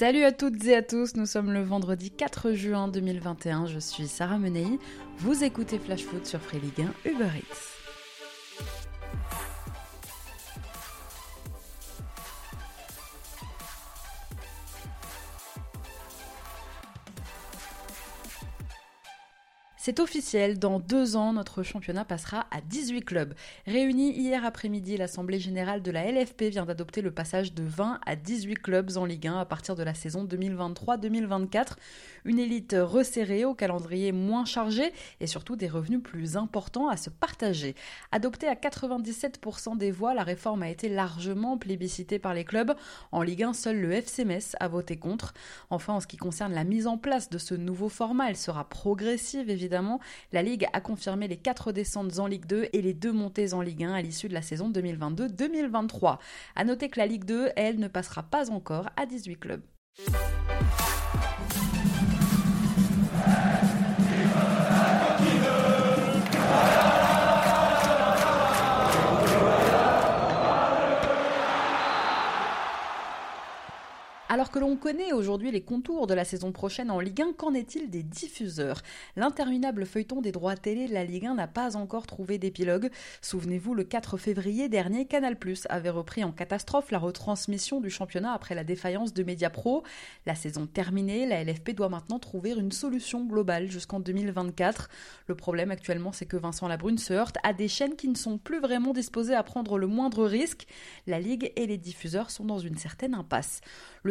Salut à toutes et à tous, nous sommes le vendredi 4 juin 2021, je suis Sarah Menei, vous écoutez Flash Foot sur Free Ligue 1 Uber Eats. C'est officiel, dans deux ans, notre championnat passera à 18 clubs. Réunis hier après-midi, l'Assemblée générale de la LFP vient d'adopter le passage de 20 à 18 clubs en Ligue 1 à partir de la saison 2023-2024. Une élite resserrée, au calendrier moins chargé et surtout des revenus plus importants à se partager. Adoptée à 97% des voix, la réforme a été largement plébiscitée par les clubs. En Ligue 1, seul le FC a voté contre. Enfin, en ce qui concerne la mise en place de ce nouveau format, elle sera progressive évidemment la Ligue a confirmé les quatre descentes en Ligue 2 et les deux montées en Ligue 1 à l'issue de la saison 2022-2023. À noter que la Ligue 2, elle, ne passera pas encore à 18 clubs. Alors que l'on connaît aujourd'hui les contours de la saison prochaine en Ligue 1, qu'en est-il des diffuseurs? L'interminable feuilleton des droits télé de la Ligue 1 n'a pas encore trouvé d'épilogue. Souvenez-vous, le 4 février dernier, Canal+ avait repris en catastrophe la retransmission du championnat après la défaillance de Mediapro. La saison terminée, la LFP doit maintenant trouver une solution globale jusqu'en 2024. Le problème actuellement, c'est que Vincent Labrune se heurte à des chaînes qui ne sont plus vraiment disposées à prendre le moindre risque. La Ligue et les diffuseurs sont dans une certaine impasse.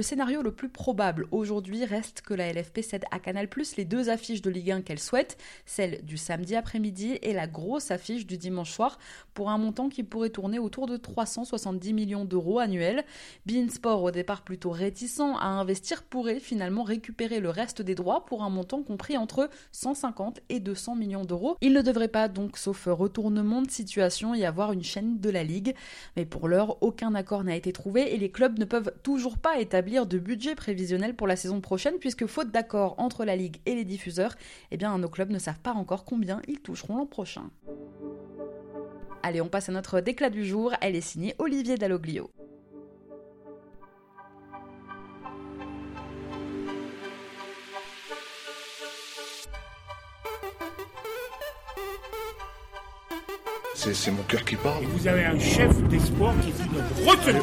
Scénario le plus probable aujourd'hui reste que la LFP cède à Canal+ les deux affiches de Ligue 1 qu'elle souhaite, celle du samedi après-midi et la grosse affiche du dimanche soir, pour un montant qui pourrait tourner autour de 370 millions d'euros annuels. Beansport, au départ plutôt réticent à investir, pourrait finalement récupérer le reste des droits pour un montant compris entre 150 et 200 millions d'euros. Il ne devrait pas donc, sauf retournement de situation, y avoir une chaîne de la Ligue. Mais pour l'heure, aucun accord n'a été trouvé et les clubs ne peuvent toujours pas établir de budget prévisionnel pour la saison prochaine, puisque faute d'accord entre la Ligue et les diffuseurs, eh bien nos clubs ne savent pas encore combien ils toucheront l'an prochain. Allez, on passe à notre déclat du jour, elle est signée Olivier Dalloglio. C'est mon cœur qui parle. vous avez un chef d'espoir qui vous notre retenue.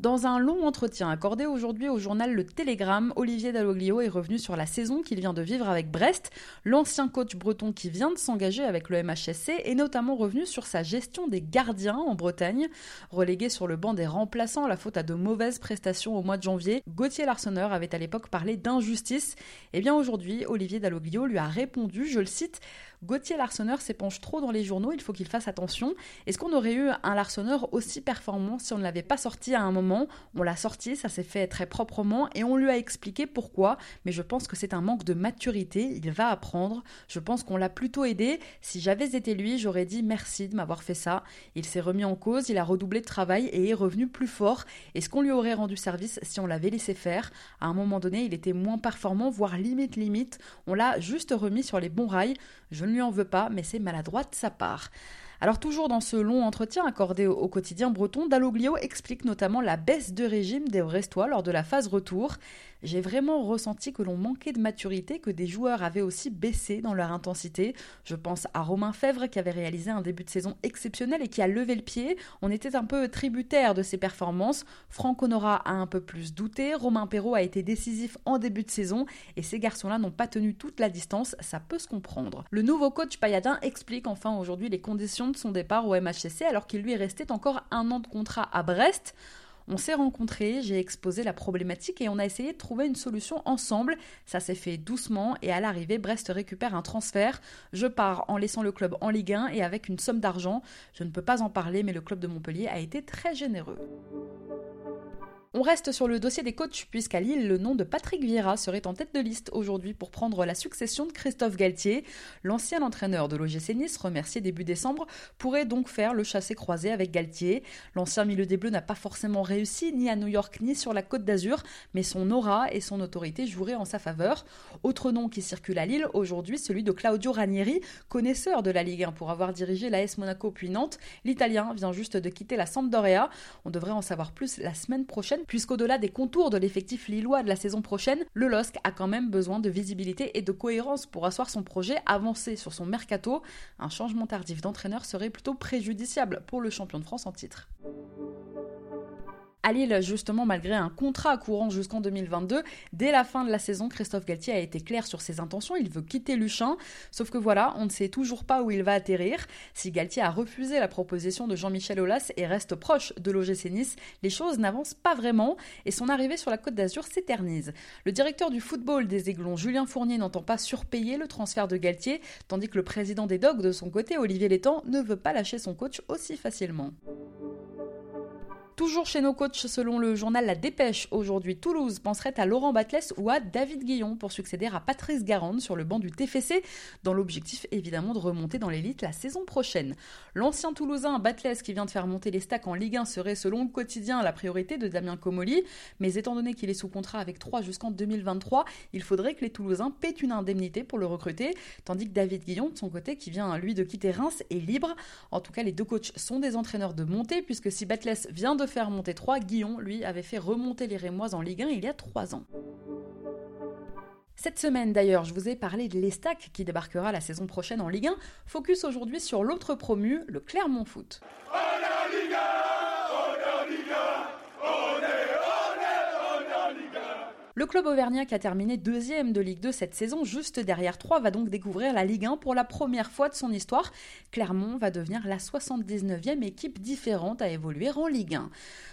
Dans un long entretien accordé aujourd'hui au journal Le Télégramme, Olivier Dalloglio est revenu sur la saison qu'il vient de vivre avec Brest. L'ancien coach breton qui vient de s'engager avec le MHSC est notamment revenu sur sa gestion des gardiens en Bretagne. Relégué sur le banc des remplaçants la faute à de mauvaises prestations au mois de janvier, Gauthier Larsonneur avait à l'époque parlé d'injustice. Eh bien aujourd'hui, Olivier Dalloglio lui a répondu, je le cite, Gauthier Larsonneur s'épanche trop dans les journaux, il faut qu'il fasse attention. Est-ce qu'on aurait eu un Larsonneur aussi performant si on ne l'avait pas sorti à un moment? On l'a sorti, ça s'est fait très proprement et on lui a expliqué pourquoi, mais je pense que c'est un manque de maturité, il va apprendre. Je pense qu'on l'a plutôt aidé. Si j'avais été lui, j'aurais dit merci de m'avoir fait ça. Il s'est remis en cause, il a redoublé de travail et est revenu plus fort. Est-ce qu'on lui aurait rendu service si on l'avait laissé faire? À un moment donné, il était moins performant, voire limite limite. On l'a juste remis sur les bons rails. Je lui en veux pas, mais c'est maladroit de sa part. Alors toujours dans ce long entretien accordé au, quotidien breton, Dalloglio explique notamment la baisse de régime des Brestois lors de la phase retour j'ai vraiment ressenti que l'on manquait de maturité, que des joueurs avaient aussi baissé dans leur intensité. Je pense à Romain Fèvre qui avait réalisé un début de saison exceptionnel et qui a levé le pied. On était un peu tributaire de ses performances. Franck Honora a un peu plus douté. Romain Perrault a été décisif en début de saison et ces garçons-là n'ont pas tenu toute la distance. Ça peut se comprendre. Le nouveau coach Payadin explique enfin aujourd'hui les conditions de son départ au MHSC alors qu'il lui restait encore un an de contrat à Brest. On s'est rencontrés, j'ai exposé la problématique et on a essayé de trouver une solution ensemble. Ça s'est fait doucement et à l'arrivée, Brest récupère un transfert. Je pars en laissant le club en Ligue 1 et avec une somme d'argent. Je ne peux pas en parler, mais le club de Montpellier a été très généreux. On reste sur le dossier des coachs, puisqu'à Lille, le nom de Patrick Vieira serait en tête de liste aujourd'hui pour prendre la succession de Christophe Galtier. L'ancien entraîneur de l'OGC Nice, remercié début décembre, pourrait donc faire le chassé-croisé avec Galtier. L'ancien milieu des Bleus n'a pas forcément réussi, ni à New York, ni sur la côte d'Azur, mais son aura et son autorité joueraient en sa faveur. Autre nom qui circule à Lille aujourd'hui, celui de Claudio Ranieri, connaisseur de la Ligue 1 pour avoir dirigé l'AS Monaco puis Nantes. L'Italien vient juste de quitter la Sampdoria. On devrait en savoir plus la semaine prochaine puisqu'au-delà des contours de l'effectif lillois de la saison prochaine, le LOSC a quand même besoin de visibilité et de cohérence pour asseoir son projet, avancer sur son mercato. Un changement tardif d'entraîneur serait plutôt préjudiciable pour le champion de France en titre. À Lille, justement, malgré un contrat courant jusqu'en 2022, dès la fin de la saison, Christophe Galtier a été clair sur ses intentions. Il veut quitter Luchin. Sauf que voilà, on ne sait toujours pas où il va atterrir. Si Galtier a refusé la proposition de Jean-Michel Aulas et reste proche de l'OGC Nice, les choses n'avancent pas vraiment et son arrivée sur la Côte d'Azur s'éternise. Le directeur du football des Aiglons, Julien Fournier, n'entend pas surpayer le transfert de Galtier, tandis que le président des Dogs, de son côté, Olivier Létang, ne veut pas lâcher son coach aussi facilement. Toujours chez nos coachs, selon le journal La Dépêche, aujourd'hui, Toulouse penserait à Laurent Batles ou à David Guillon pour succéder à Patrice Garande sur le banc du TFC, dans l'objectif évidemment de remonter dans l'élite la saison prochaine. L'ancien Toulousain Batles, qui vient de faire monter les stacks en Ligue 1, serait selon le quotidien la priorité de Damien Comoli, mais étant donné qu'il est sous contrat avec 3 jusqu'en 2023, il faudrait que les Toulousains paient une indemnité pour le recruter, tandis que David Guillon, de son côté, qui vient lui de quitter Reims, est libre. En tout cas, les deux coachs sont des entraîneurs de montée, puisque si Batles vient de faire monter 3, Guillon, lui, avait fait remonter les Rémois en Ligue 1 il y a 3 ans. Cette semaine d'ailleurs, je vous ai parlé de l'Estac qui débarquera la saison prochaine en Ligue 1. Focus aujourd'hui sur l'autre promu, le Clermont Foot. Le club auvergnat qui a terminé deuxième de Ligue 2 cette saison, juste derrière 3, va donc découvrir la Ligue 1 pour la première fois de son histoire. Clermont va devenir la 79e équipe différente à évoluer en Ligue 1.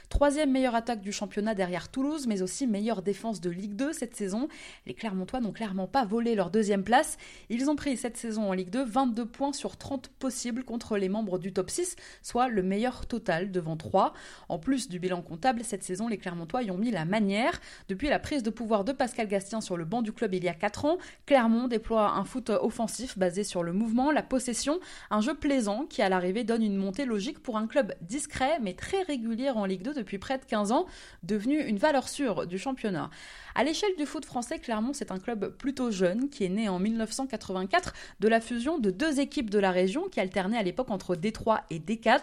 Troisième meilleure attaque du championnat derrière Toulouse, mais aussi meilleure défense de Ligue 2 cette saison. Les Clermontois n'ont clairement pas volé leur deuxième place. Ils ont pris cette saison en Ligue 2 22 points sur 30 possibles contre les membres du top 6, soit le meilleur total devant 3. En plus du bilan comptable, cette saison, les Clermontois y ont mis la manière. Depuis la prise de pouvoir de Pascal Gastien sur le banc du club il y a 4 ans, Clermont déploie un foot offensif basé sur le mouvement, la possession, un jeu plaisant qui à l'arrivée donne une montée logique pour un club discret mais très régulier en Ligue 2 depuis près de 15 ans, devenu une valeur sûre du championnat. À l'échelle du foot français, Clermont, c'est un club plutôt jeune qui est né en 1984 de la fusion de deux équipes de la région qui alternaient à l'époque entre D3 et D4. Et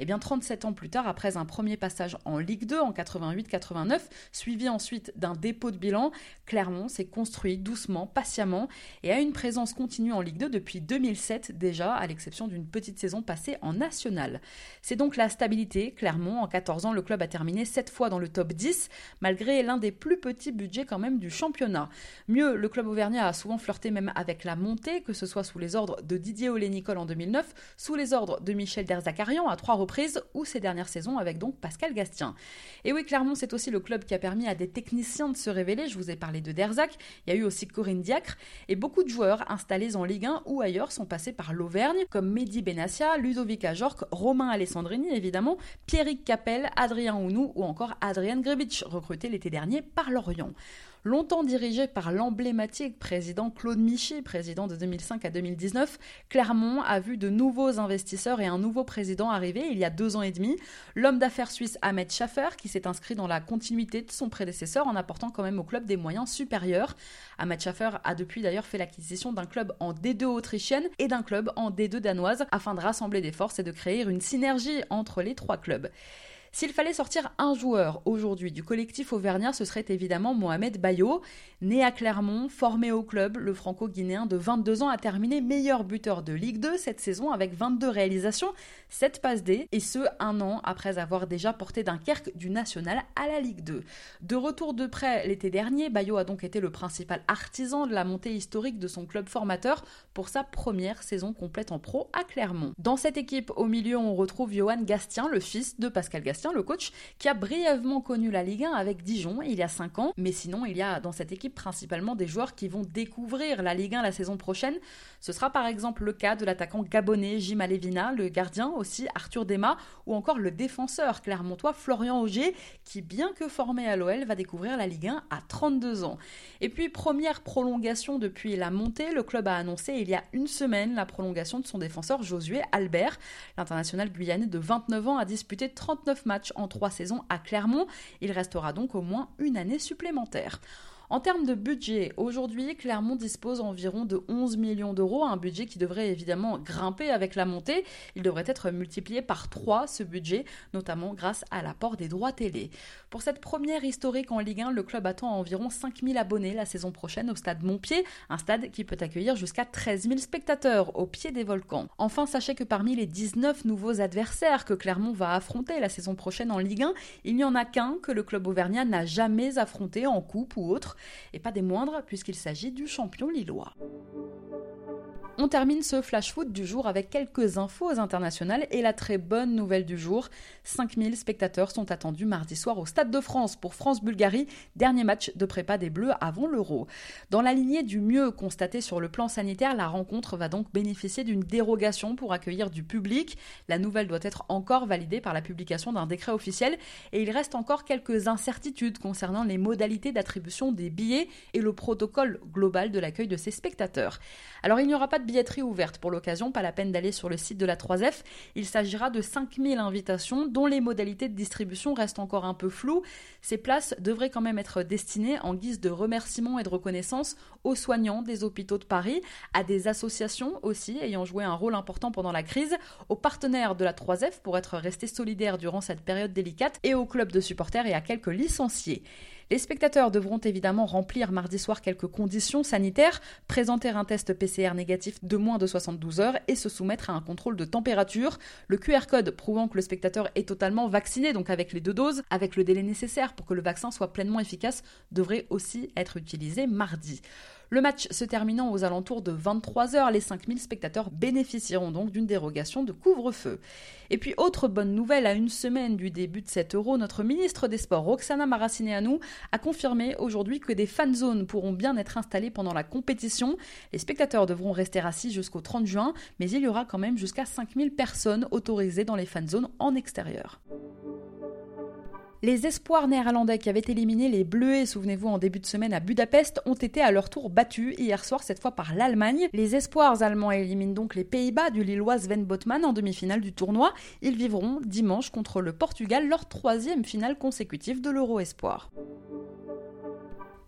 eh bien 37 ans plus tard, après un premier passage en Ligue 2 en 88-89, suivi ensuite d'un dépôt de bilan, Clermont s'est construit doucement, patiemment et a une présence continue en Ligue 2 depuis 2007 déjà, à l'exception d'une petite saison passée en national. C'est donc la stabilité. Clermont, en 14 ans, le club a terminé 7 fois dans le top 10, malgré l'un des plus petits budgets quand même du championnat. Mieux, le club auvergnat a souvent flirté même avec la montée, que ce soit sous les ordres de Didier Olé-Nicole en 2009, sous les ordres de Michel Derzakarian à trois reprises, ou ces dernières saisons avec donc Pascal Gastien. Et oui, Clermont, c'est aussi le club qui a permis à des techniciens de se révéler. Je vous ai parlé de Derzac, il y a eu aussi Corinne Diacre, et beaucoup de joueurs installés en Ligue 1 ou ailleurs sont passés par l'Auvergne, comme Mehdi Benassia, Ludovic Ajorc, Romain Alessandrini évidemment, Pierrick Capel, Adrien Ounou ou encore Adrien Grebitsch, recruté l'été dernier par Lorient. Longtemps dirigé par l'emblématique président Claude Michy, président de 2005 à 2019, Clermont a vu de nouveaux investisseurs et un nouveau président arriver il y a deux ans et demi. L'homme d'affaires suisse Ahmed Schaffer, qui s'est inscrit dans la continuité de son prédécesseur en apportant quand même au club des moyens supérieurs. Ahmed Schaffer a depuis d'ailleurs fait l'acquisition d'un club en D2 autrichienne et d'un club en D2 danoise afin de rassembler des forces et de créer une synergie entre les trois clubs. S'il fallait sortir un joueur aujourd'hui du collectif auvergnat, ce serait évidemment Mohamed Bayo. Né à Clermont, formé au club, le franco-guinéen de 22 ans a terminé meilleur buteur de Ligue 2 cette saison avec 22 réalisations, 7 passes D, et ce un an après avoir déjà porté Dunkerque du national à la Ligue 2. De retour de près l'été dernier, Bayo a donc été le principal artisan de la montée historique de son club formateur pour sa première saison complète en pro à Clermont. Dans cette équipe, au milieu, on retrouve Johan Gastien, le fils de Pascal Gastien Bastien, le coach, qui a brièvement connu la Ligue 1 avec Dijon il y a 5 ans. Mais sinon, il y a dans cette équipe principalement des joueurs qui vont découvrir la Ligue 1 la saison prochaine. Ce sera par exemple le cas de l'attaquant gabonais Jim Alevina, le gardien aussi Arthur Dema, ou encore le défenseur clermontois Florian Auger, qui bien que formé à l'OL va découvrir la Ligue 1 à 32 ans. Et puis première prolongation depuis la montée, le club a annoncé il y a une semaine la prolongation de son défenseur Josué Albert. L'international guyanais de 29 ans a disputé 39 matchs en 3 saisons à Clermont. Il restera donc au moins une année supplémentaire. En termes de budget, aujourd'hui, Clermont dispose environ de 11 millions d'euros, un budget qui devrait évidemment grimper avec la montée. Il devrait être multiplié par 3 ce budget, notamment grâce à l'apport des droits télé. Pour cette première historique en Ligue 1, le club attend environ 5000 abonnés la saison prochaine au stade Montpied, un stade qui peut accueillir jusqu'à 13 000 spectateurs au pied des volcans. Enfin, sachez que parmi les 19 nouveaux adversaires que Clermont va affronter la saison prochaine en Ligue 1, il n'y en a qu'un que le club auvergnat n'a jamais affronté en coupe ou autre et pas des moindres puisqu'il s'agit du champion lillois. On termine ce flash foot du jour avec quelques infos internationales et la très bonne nouvelle du jour. 5000 spectateurs sont attendus mardi soir au Stade de France pour France-Bulgarie, dernier match de prépa des Bleus avant l'Euro. Dans la lignée du mieux constaté sur le plan sanitaire, la rencontre va donc bénéficier d'une dérogation pour accueillir du public. La nouvelle doit être encore validée par la publication d'un décret officiel et il reste encore quelques incertitudes concernant les modalités d'attribution des billets et le protocole global de l'accueil de ces spectateurs. Alors il n'y aura pas billetterie ouverte pour l'occasion, pas la peine d'aller sur le site de la 3F. Il s'agira de 5000 invitations dont les modalités de distribution restent encore un peu floues. Ces places devraient quand même être destinées en guise de remerciement et de reconnaissance aux soignants des hôpitaux de Paris, à des associations aussi ayant joué un rôle important pendant la crise, aux partenaires de la 3F pour être restés solidaires durant cette période délicate et aux clubs de supporters et à quelques licenciés. Les spectateurs devront évidemment remplir mardi soir quelques conditions sanitaires, présenter un test PCR négatif de moins de 72 heures et se soumettre à un contrôle de température. Le QR code prouvant que le spectateur est totalement vacciné, donc avec les deux doses, avec le délai nécessaire pour que le vaccin soit pleinement efficace, devrait aussi être utilisé mardi. Le match se terminant aux alentours de 23h, les 5000 spectateurs bénéficieront donc d'une dérogation de couvre-feu. Et puis autre bonne nouvelle, à une semaine du début de cet euro, notre ministre des Sports, Roxana Maracineanu, a confirmé aujourd'hui que des fan zones pourront bien être installées pendant la compétition. Les spectateurs devront rester assis jusqu'au 30 juin, mais il y aura quand même jusqu'à 5000 personnes autorisées dans les fan zones en extérieur. Les espoirs néerlandais qui avaient éliminé les Bleus, souvenez-vous, en début de semaine à Budapest, ont été à leur tour battus hier soir, cette fois par l'Allemagne. Les espoirs allemands éliminent donc les Pays-Bas du Lillois Sven Botman en demi-finale du tournoi. Ils vivront dimanche contre le Portugal leur troisième finale consécutive de l'Euro Espoir.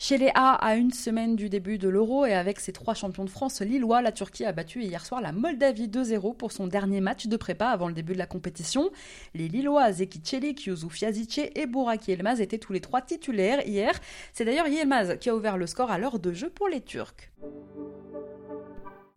Chez les A, à une semaine du début de l'Euro et avec ses trois champions de France lillois, la Turquie a battu hier soir la Moldavie 2-0 pour son dernier match de prépa avant le début de la compétition. Les Lillois Zeki Çelik, Yusuf Yazice et Burak Yilmaz étaient tous les trois titulaires hier. C'est d'ailleurs Yilmaz qui a ouvert le score à l'heure de jeu pour les Turcs.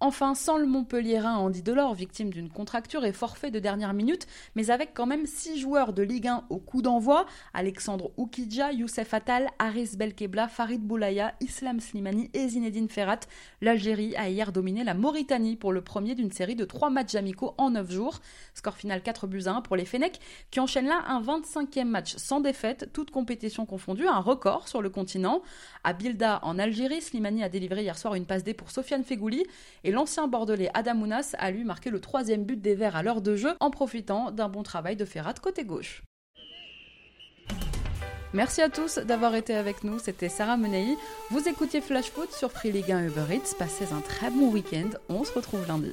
Enfin, sans le Montpellierin Andy Delors, victime d'une contracture et forfait de dernière minute, mais avec quand même six joueurs de Ligue 1 au coup d'envoi Alexandre Oukidja, Youssef Attal, Aris Belkebla, Farid Boulaya, Islam Slimani et Zinedine Ferrat. L'Algérie a hier dominé la Mauritanie pour le premier d'une série de trois matchs amicaux en 9 jours. Score final 4 buts à 1 pour les Fennecs, qui enchaînent là un 25e match sans défaite, toute compétition confondue, un record sur le continent. À Bilda, en Algérie, Slimani a délivré hier soir une passe D pour Sofiane Fegouli et l'ancien bordelais Adamounas a lui marqué le troisième but des Verts à l'heure de jeu en profitant d'un bon travail de Ferrat côté gauche. Merci à tous d'avoir été avec nous, c'était Sarah Menei. Vous écoutiez Flash Foot sur Free League 1 Uber Eats, passez un très bon week-end, on se retrouve lundi.